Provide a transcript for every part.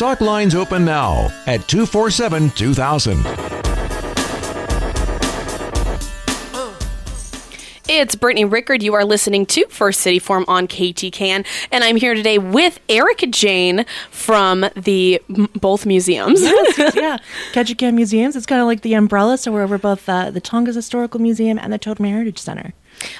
Talk lines open now at 247 2000. It's Brittany Rickard. You are listening to First City Forum on KTKN, and I'm here today with Erica Jane from the both museums. yes, yeah, Ketchikan Museums. It's kind of like the umbrella, so we're over both uh, the Tongass Historical Museum and the Totem Heritage Center.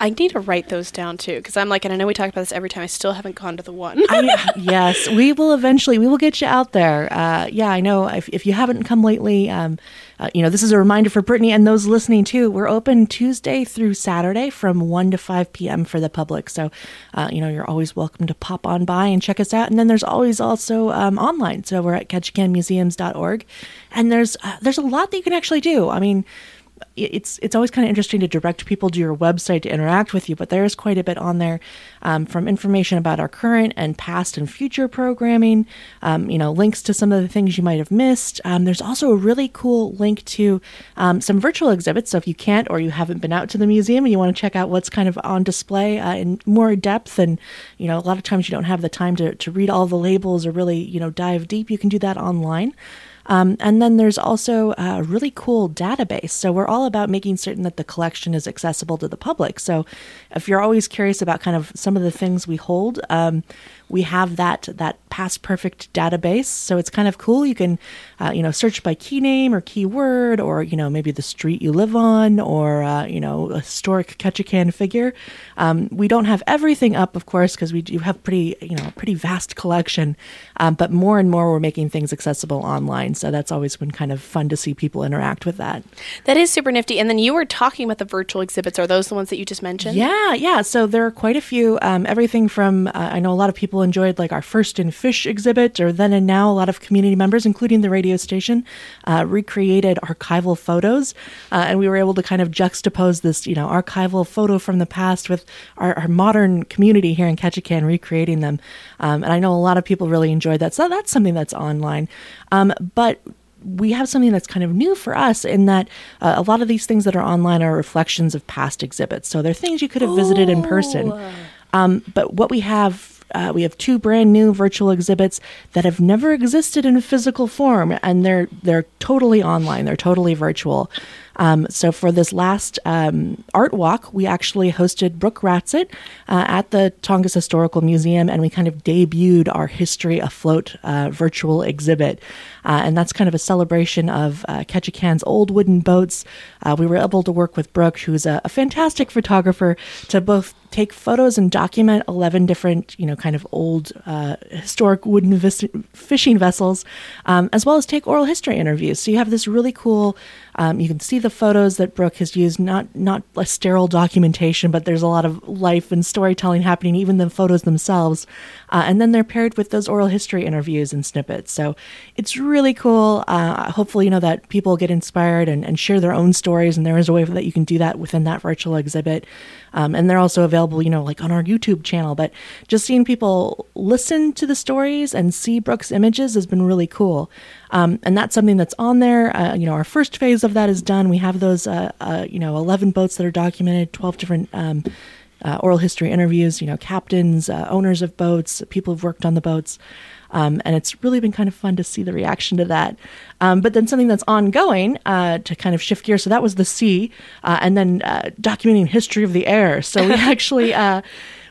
I need to write those down too because I'm like, and I know we talk about this every time. I still haven't gone to the one. I, yes, we will eventually. We will get you out there. Uh, yeah, I know. If, if you haven't come lately, um, uh, you know this is a reminder for Brittany and those listening too. We're open Tuesday through Saturday from one to five p.m. for the public. So, uh, you know, you're always welcome to pop on by and check us out. And then there's always also um, online. So we're at ketchikanmuseums.org, and there's uh, there's a lot that you can actually do. I mean it's it's always kind of interesting to direct people to your website to interact with you, but there is quite a bit on there um, from information about our current and past and future programming. Um, you know, links to some of the things you might have missed. Um, there's also a really cool link to um, some virtual exhibits. So if you can't or you haven't been out to the museum and you want to check out what's kind of on display uh, in more depth, and you know, a lot of times you don't have the time to to read all the labels or really you know dive deep, you can do that online. Um, and then there's also a really cool database. So we're all about making certain that the collection is accessible to the public. So if you're always curious about kind of some of the things we hold, um, we have that that PastPerfect database. So it's kind of cool. You can, uh, you know, search by key name or keyword, or you know maybe the street you live on, or uh, you know a historic Ketchikan figure. Um, we don't have everything up, of course, because we do have pretty you know pretty vast collection. Um, but more and more we're making things accessible online. So that's always been kind of fun to see people interact with that. That is super nifty. And then you were talking about the virtual exhibits. Are those the ones that you just mentioned? Yeah, yeah. So there are quite a few. Um, everything from uh, I know a lot of people enjoyed like our first in fish exhibit, or then and now a lot of community members, including the radio station, uh, recreated archival photos, uh, and we were able to kind of juxtapose this, you know, archival photo from the past with our, our modern community here in Ketchikan recreating them. Um, and I know a lot of people really enjoyed that, so that's something that's online. Um, but we have something that's kind of new for us in that uh, a lot of these things that are online are reflections of past exhibits. So they're things you could have visited in person. Oh. Um, but what we have uh, we have two brand new virtual exhibits that have never existed in a physical form, and they're they're totally online. They're totally virtual. Um, so for this last um, art walk, we actually hosted Brooke Ratzett uh, at the Tongass Historical Museum, and we kind of debuted our History Afloat uh, virtual exhibit. Uh, and that's kind of a celebration of uh, Ketchikan's old wooden boats. Uh, we were able to work with Brooke, who's a, a fantastic photographer, to both take photos and document 11 different, you know, kind of old uh, historic wooden vis- fishing vessels, um, as well as take oral history interviews. So you have this really cool um, you can see the photos that Brooke has used, not not a sterile documentation, but there's a lot of life and storytelling happening, even the photos themselves. Uh, and then they're paired with those oral history interviews and snippets. So it's really cool. Uh, hopefully, you know that people get inspired and, and share their own stories, and there is a way that you can do that within that virtual exhibit. Um, and they're also available, you know, like on our YouTube channel. But just seeing people listen to the stories and see Brooke's images has been really cool. Um, and that's something that's on there. Uh, you know, our first phase of that is done. We have those, uh, uh, you know, 11 boats that are documented, 12 different um, uh, oral history interviews, you know, captains, uh, owners of boats, people who've worked on the boats. Um, and it's really been kind of fun to see the reaction to that. Um, but then something that's ongoing uh, to kind of shift gears. So that was the sea, uh, and then uh, documenting history of the air. So we actually. Uh,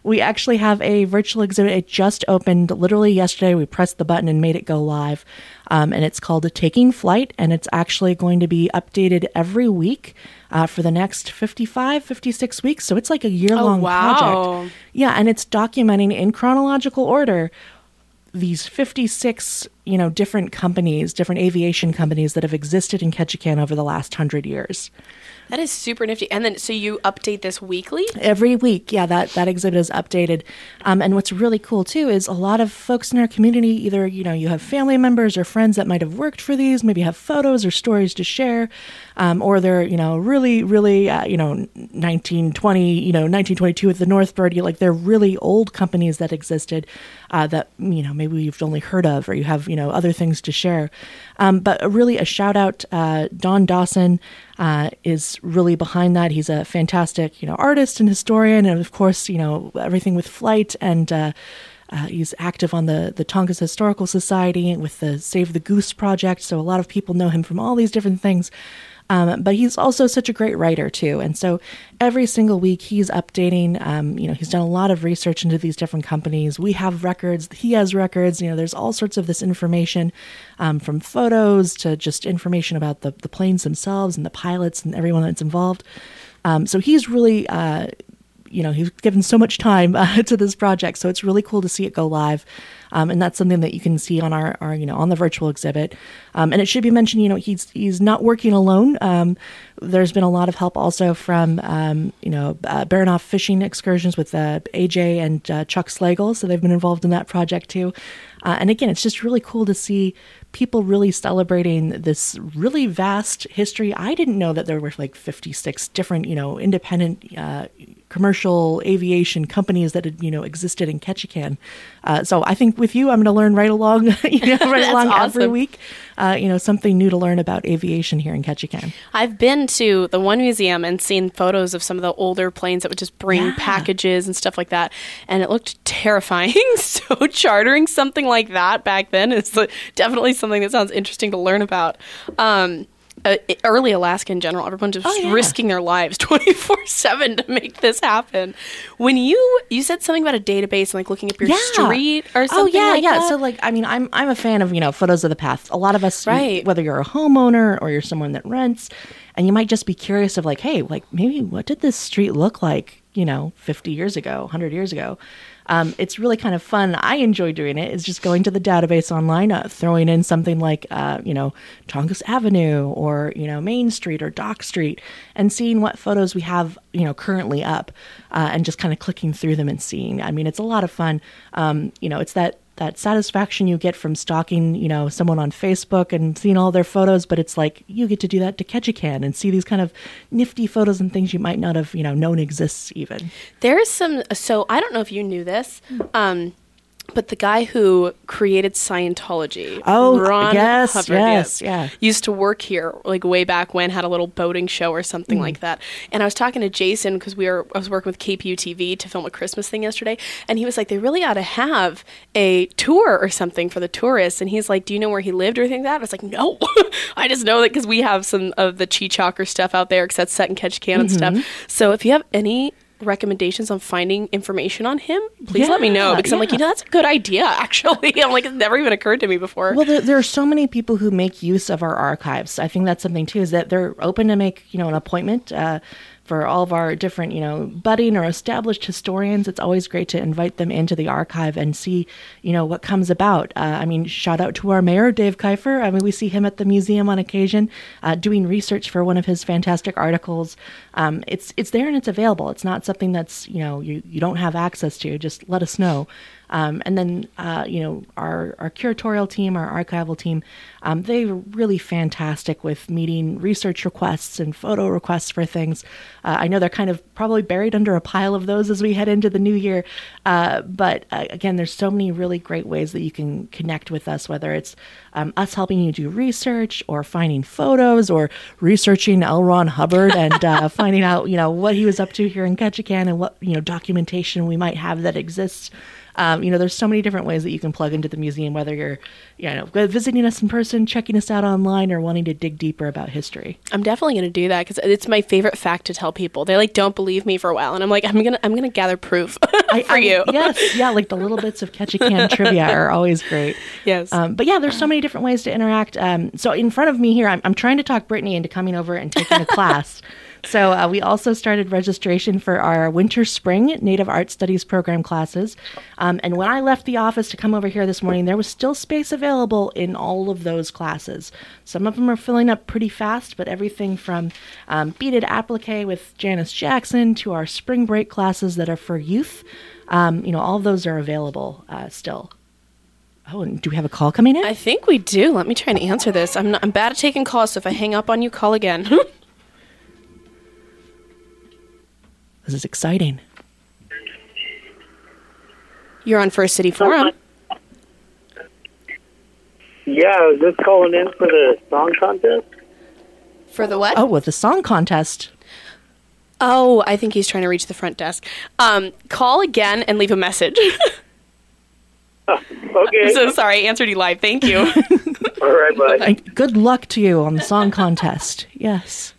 we actually have a virtual exhibit. It just opened literally yesterday. We pressed the button and made it go live. Um, and it's called Taking Flight, and it's actually going to be updated every week uh, for the next 55, 56 weeks. So it's like a year long oh, wow. project. Yeah, and it's documenting in chronological order these 56 you know different companies different aviation companies that have existed in ketchikan over the last 100 years that is super nifty. And then, so you update this weekly? Every week, yeah. That that exhibit is updated. Um, and what's really cool too is a lot of folks in our community, either you know you have family members or friends that might have worked for these, maybe have photos or stories to share, um, or they're you know really really uh, you know 1920 you know 1922 with the Northbird. You like they're really old companies that existed uh, that you know maybe you've only heard of or you have you know other things to share. Um, but really a shout out, uh, Don Dawson uh, is really behind that. He's a fantastic, you know, artist and historian, and of course, you know, everything with flight and uh, Uh, he's active on the the Tongass Historical Society with the Save the Goose project, so a lot of people know him from all these different things. Um, but he's also such a great writer too, and so every single week he's updating. Um, you know, he's done a lot of research into these different companies. We have records. He has records. You know, there's all sorts of this information, um, from photos to just information about the the planes themselves and the pilots and everyone that's involved. Um, so he's really uh, you know he's given so much time uh, to this project so it's really cool to see it go live um, and that's something that you can see on our, our you know on the virtual exhibit. Um, and it should be mentioned you know he's he's not working alone. Um, there's been a lot of help also from um, you know uh, Baranof fishing excursions with uh, AJ and uh, Chuck Slagle so they've been involved in that project too uh, and again it's just really cool to see people really celebrating this really vast history. I didn't know that there were like 56 different, you know, independent uh, commercial aviation companies that had, you know, existed in Ketchikan. Uh, so I think with you, I'm going to learn right along, you know, right along awesome. every week, uh, you know, something new to learn about aviation here in Ketchikan. I've been to the one museum and seen photos of some of the older planes that would just bring Yeah. packages and stuff like that, and it looked terrifying. so chartering something like that back then is definitely something that sounds interesting to learn about. Um, uh, early Alaska in general, everyone's just Oh, yeah. risking their lives twenty four seven to make this happen. When you you said something about a database and like looking up your street or something. Oh yeah, like yeah. that? So like, I mean, I'm I'm a fan of you know photos of the past. A lot of us, Right. Whether you're a homeowner or you're someone that rents, and you might just be curious of like, hey, like maybe what did this street look like? You know, 50 years ago, 100 years ago. Um, it's really kind of fun. I enjoy doing it. Is just going to the database online, uh, throwing in something like, uh, you know, Tongass Avenue or you know Main Street or Dock Street, and seeing what photos we have, you know, currently up, uh, and just kind of clicking through them and seeing. I mean, it's a lot of fun. Um, you know, it's that that satisfaction you get from stalking, you know, someone on Facebook and seeing all their photos, but it's like you get to do that to Ketchikan and see these kind of nifty photos and things you might not have, you know, known exists even. There is some. So I don't know if you knew this, um, but the guy who created Scientology, Oh, Ron yes, Hubbard, yes, yeah. used to work here like way back when, had a little boating show or something Mm. like that. And I was talking to Jason because we were I was working with KPU TV to film a Christmas thing yesterday, and he was like, they really ought to have a tour or something for the tourists. And he's like, do you know where he lived or anything like that? I was like, no, I just know that because we have some of the Cheechako stuff out there because that's set in Ketchikan Mm-hmm. And stuff. So if you have any recommendations on finding information on him, please let me know Yeah, because I'm like, you know, that's a good idea. Actually, I'm like, it's never even occurred to me before. Well, there, there are so many people who make use of our archives. I think that's something too, is that they're open to make, you know, an appointment. Uh, for all of our different, you know, budding or established historians, it's always great to invite them into the archive and see, you know, what comes about. Uh, I mean, shout out to our mayor, Dave Kiffer. I mean, we see him at the museum on occasion uh, doing research for one of his fantastic articles. Um, it's it's there and it's available. It's not something that's you know you, you don't have access to. Just let us know. Um, and then, uh, you know, our, our curatorial team, our archival team, um, they're really fantastic with meeting research requests and photo requests for things. Uh, I know they're kind of probably buried under a pile of those as we head into the new year. Uh, but uh, again, there's so many really great ways that you can connect with us, whether it's um, us helping you do research or finding photos or researching L. Ron Hubbard and uh, finding out, you know, what he was up to here in Ketchikan and what, you know, documentation we might have that exists. Um, you know, there's so many different ways that you can plug into the museum, whether you're, you know, visiting us in person, checking us out online, or wanting to dig deeper about history. I'm definitely going to do that because it's my favorite fact to tell people. They like don't believe me for a while, and I'm like, I'm gonna, I'm gonna gather proof for you. yes, yeah, like the little bits of Ketchikan trivia are always great. Yes. Um, but yeah, there's so many different ways to interact. Um, so in front of me here, I'm, I'm trying to talk Brittany into coming over and taking a class. So uh, we also started registration for our winter spring Native Art Studies program classes. Um, and when I left the office to come over here this morning, there was still space available in all of those classes. Some of them are filling up pretty fast, but everything from um, beaded applique with Janice Jackson to our spring break classes that are for youth, um, you know, all of those are available uh, still. Oh, and do we have a call coming in? I think we do. Let me try and answer this. I'm, not, I'm bad at taking calls, so if I hang up on you, call again. This is exciting. You're on First City Forum. Yeah, I was just calling in for the song contest. For the what? Oh, with the song contest. Oh, I think he's trying to reach the front desk. Um, call again and leave a message. Okay. I'm so sorry. I answered you live. Thank you. All right, bye. Good luck to you on the song contest. Yes.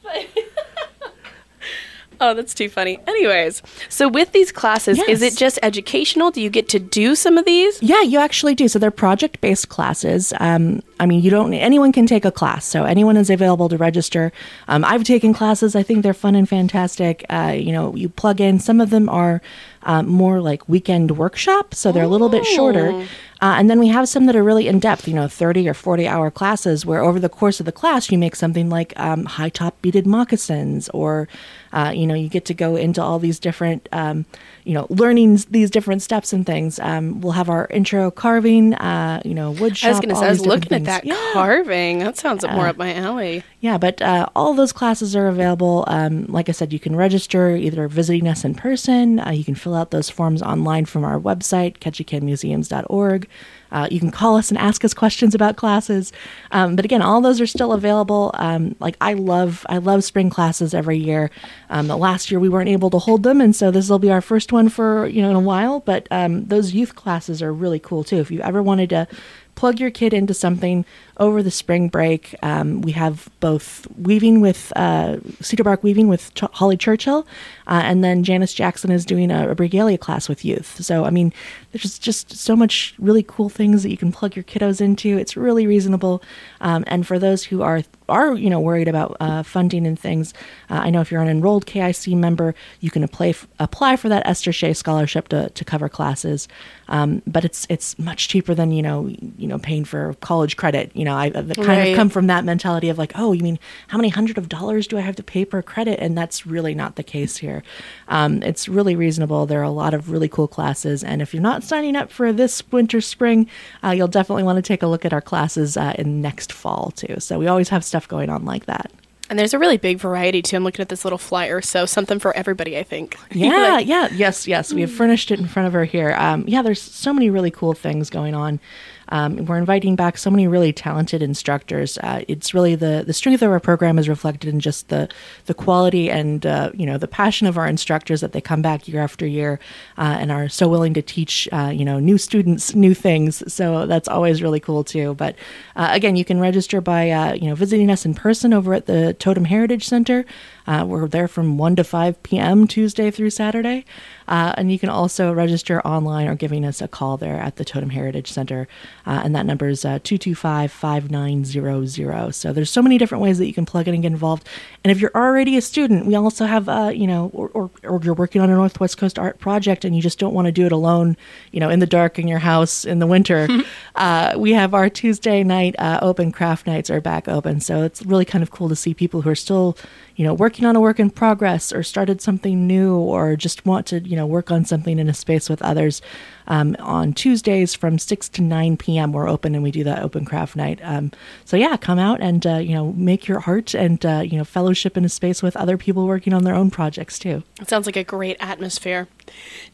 Oh, that's too funny. Anyways, so with these classes, is it just educational? Do you get to do some of these? Yeah, you actually do. So they're project based classes. Um, I mean, you don't, anyone can take a class. So anyone is available to register. Um, I've taken classes. I think they're fun and fantastic. Uh, you know, you plug in, some of them are um, more like weekend workshops. So they're a little bit shorter. Uh, and then we have some that are really in depth, you know, 30 or 40 hour classes where over the course of the class, you make something like um, high top beaded moccasins, or, uh, you know, you get to go into all these different, um, you know, learning these different steps and things. Um, we'll have our intro carving, uh, you know, wood shop. I was going to say, I was looking at that Yeah. carving. That sounds more up my alley. Yeah, but uh, all those classes are available. Um, like I said, you can register either visiting us in person. Uh, you can fill out those forms online from our website, ketchikanmuseums.org. Uh, you can call us and ask us questions about classes. Um, but again, all those are still available. Um, like I love, I love spring classes every year. Um, the last year we weren't able to hold them, and so this will be our first one for you know in a while. But um, those youth classes are really cool too. If you ever wanted to plug your kid into something over the spring break. Um, we have both weaving with uh, cedar bark weaving with Ch- Holly Churchill, uh, and then Janice Jackson is doing a, a regalia class with youth. So I mean, there's just so much really cool things that you can plug your kiddos into. It's really reasonable, um, and for those who are are you know worried about uh, funding and things, uh, I know if you're an enrolled KIC member, you can apply f- apply for that Esther Shea scholarship to, to cover classes. Um, but it's it's much cheaper than you know you know paying for college credit. You know, I I've kind Right. of come from that mentality of like, oh, you mean how many hundred of dollars do I have to pay per credit? And that's really not the case here. Um, it's really reasonable. There are a lot of really cool classes, and if you're not signing up for this winter spring, uh, you'll definitely want to take a look at our classes uh, in next fall too. So we always have stuff going on like that. And there's a really big variety too. I'm looking at this little flyer, so something for everybody, I think. Yeah, Like, yeah, yes, yes. We have furnished it in front of her here. Um, yeah, there's so many really cool things going on. Um, we're inviting back so many really talented instructors. Uh, it's really the the strength of our program is reflected in just the the quality and uh, you know the passion of our instructors that they come back year after year uh, and are so willing to teach uh, you know new students new things. So that's always really cool too. But uh, again, you can register by uh, you know visiting us in person over at the Totem Heritage Center. We're there from 1 to 5 p.m. Tuesday through Saturday. And you can also register online or giving us a call there at the Totem Heritage Center. Uh, and that number is uh, 225 5900. So there's so many different ways that you can plug in and get involved. And if you're already a student, we also have, uh, you know, or, or, or you're working on a Northwest Coast art project and you just don't want to do it alone, you know, in the dark in your house in the winter. uh, we have our Tuesday night uh, open craft nights are back open. So it's really kind of cool to see people who are still, you know, working on a work in progress or started something new or just want to, you know, work on something in a space with others. Um, on Tuesdays from 6 to 9 p.m. we're open and we do that open craft night. Um, so yeah, come out and, uh, you know, make your art and, uh, you know, fellowship in a space with other people working on their own projects too. It sounds like a great atmosphere.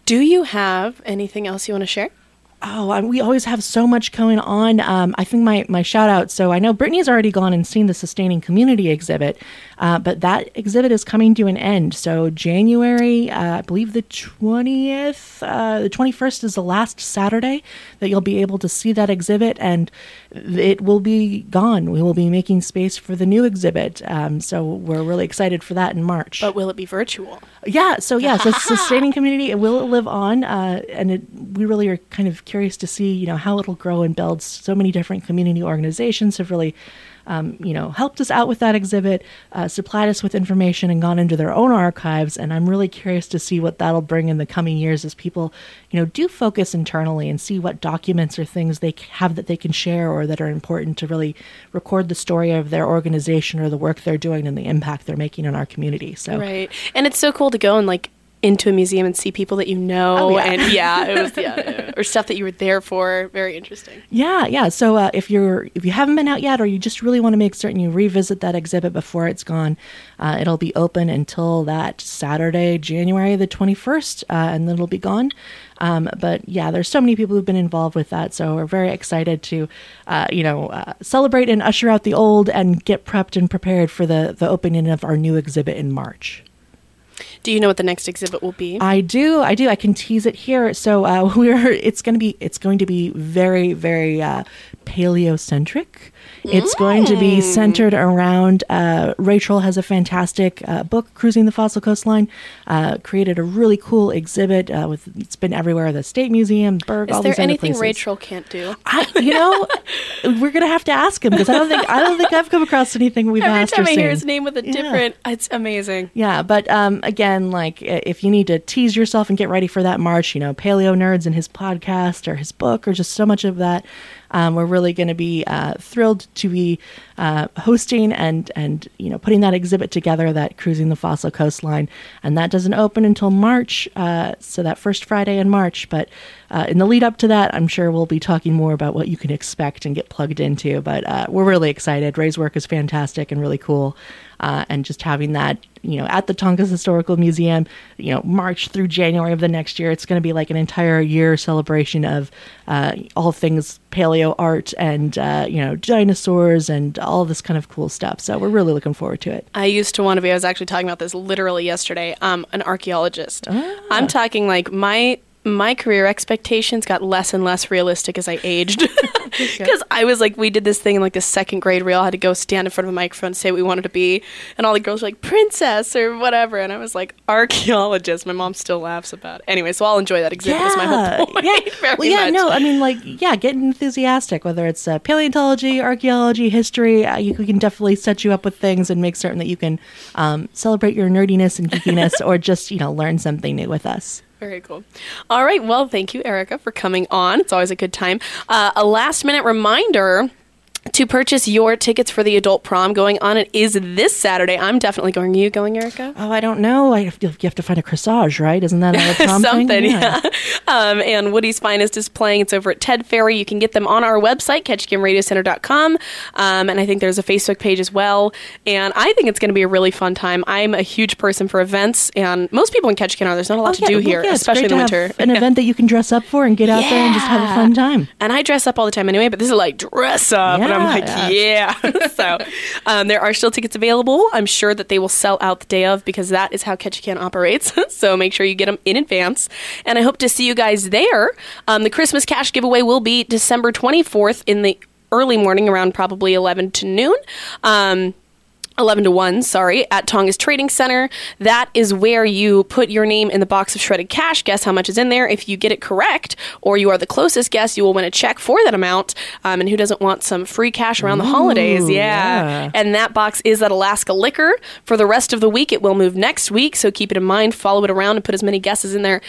Do you have anything else you want to share? Oh, we always have so much going on. Um, I think my, my shout out. So I know Brittany's already gone and seen the Sustaining Community exhibit, uh, but that exhibit is coming to an end. So January, uh, I believe the 20th, uh, the 21st is the last Saturday that you'll be able to see that exhibit, and it will be gone. We will be making space for the new exhibit. Um, so we're really excited for that in March. But will it be virtual? Yeah, so yeah, so sustaining community it will live on, uh, and it, we really are kind of curious to see, you know, how it'll grow and build. So many different community organizations have really, um, you know, helped us out with that exhibit, uh, supplied us with information, and gone into their own archives. And I'm really curious to see what that'll bring in the coming years as people, you know, do focus internally and see what documents or things they have that they can share or that are important to really record the story of their organization or the work they're doing and the impact they're making in our community. So. Right. And it's so cool to go and like into a museum and see people that you know Oh, yeah. and yeah, it was yeah, or stuff that you were there for. Very interesting. Yeah, yeah. So uh, if you're if you haven't been out yet, or you just really want to make certain you revisit that exhibit before it's gone, uh, it'll be open until that Saturday, January the twenty first, uh, and then it'll be gone. Um, but yeah, there's so many people who've been involved with that, so we're very excited to, uh, you know, uh, celebrate and usher out the old and get prepped and prepared for the the opening of our new exhibit in March. Do you know what the next exhibit will be? I do, I do. I can tease it here. So uh, we're it's going to be it's going to be very very uh, paleocentric. It's going to be centered around. Uh, Ray Troll has a fantastic uh, book, "Cruising the Fossil Coastline." Uh, created a really cool exhibit uh, with it's been everywhere. The State Museum, Burke, Is there anything. Ray Troll can't do? I, you know, we're gonna have to ask him because I don't think I don't think I've come across anything we've Every asked time or I hear his name with a Yeah. different, it's amazing. Yeah, but um, again, like if you need to tease yourself and get ready for that March, you know, Paleo Nerds and his podcast or his book or just so much of that, um, we're really going to be uh, thrilled to be uh, hosting and and you know putting that exhibit together, that cruising the fossil coastline, and that doesn't open until March, uh, so that first Friday in March. But uh, in the lead up to that, I'm sure we'll be talking more about what you can expect and get plugged into. But uh, we're really excited. Ray's work is fantastic and really cool uh, and just having that you know at the Tongass Historical Museum, you know March through January of the next year, it's going to be like an entire year celebration of uh, all things paleo art and uh, you know dinosaurs and all this kind of cool stuff. So we're really looking forward to it. I used to want to be. I was actually talking about this literally yesterday. Um, an archaeologist. Ah. I'm talking like my my career expectations got less and less realistic as I aged. Because I was like, we did this thing in like the second grade where I had to go stand in front of a microphone and say what we wanted to be, and all the girls were like princess or whatever, and I was like archaeologist. My mom still laughs about it. Anyway, so I'll enjoy that exhibit. Is my whole point. yeah. Well, yeah, much. no, I mean, like, yeah, get enthusiastic. Whether it's uh, paleontology, archaeology, history, uh, you, we can definitely set you up with things and make certain that you can um, celebrate your nerdiness and geekiness, or just you know learn something new with us. Very cool. All right. Well, thank you, Erica, for coming on. It's always a good time. Uh, a last minute reminder. To purchase your tickets for the adult prom going on, it is this Saturday. I'm definitely going. Are you going, Erica? Oh, I don't know. I have to, you have to find a corsage, right? Isn't that a prom thing? Something, yeah. Um, and Woody's Finest is playing. It's over at Ted Ferry. You can get them on our website, ketchikanradiocenter.com. Um, and I think there's a Facebook page as well. And I think it's going to be a really fun time. I'm a huge person for events, and most people in Ketchikan are. There's not a lot Oh, to yeah, do well, here, yeah, especially in the winter. An event that you can dress up for and get out there and just have a fun time. And I dress up all the time anyway, but this is like dress up. I'm like, Yeah. yeah. so um, there are still tickets available. I'm sure that they will sell out the day of because that is how Ketchikan operates. so make sure you get them in advance. And I hope to see you guys there. Um, the Christmas cash giveaway will be December 24th in the early morning around probably 11 to noon. Um, 11 to 1, sorry, at Tongass Trading Center. That is where you put your name in the box of shredded cash, guess how much is in there. If you get it correct, or you are the closest guess, you will win a check for that amount. Um, and who doesn't want some free cash around the holidays? Yeah. yeah. And that box is at Alaska Liquor. For the rest of the week, it will move next week, so keep it in mind. Follow it around and put as many guesses in there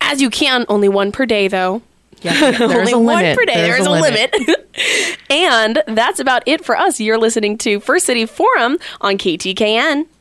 as you can. Only one per day, though. Yeah, there's Only a one limit. per day. There's, a limit. and that's about it for us. You're listening to First City Forum on KTKN.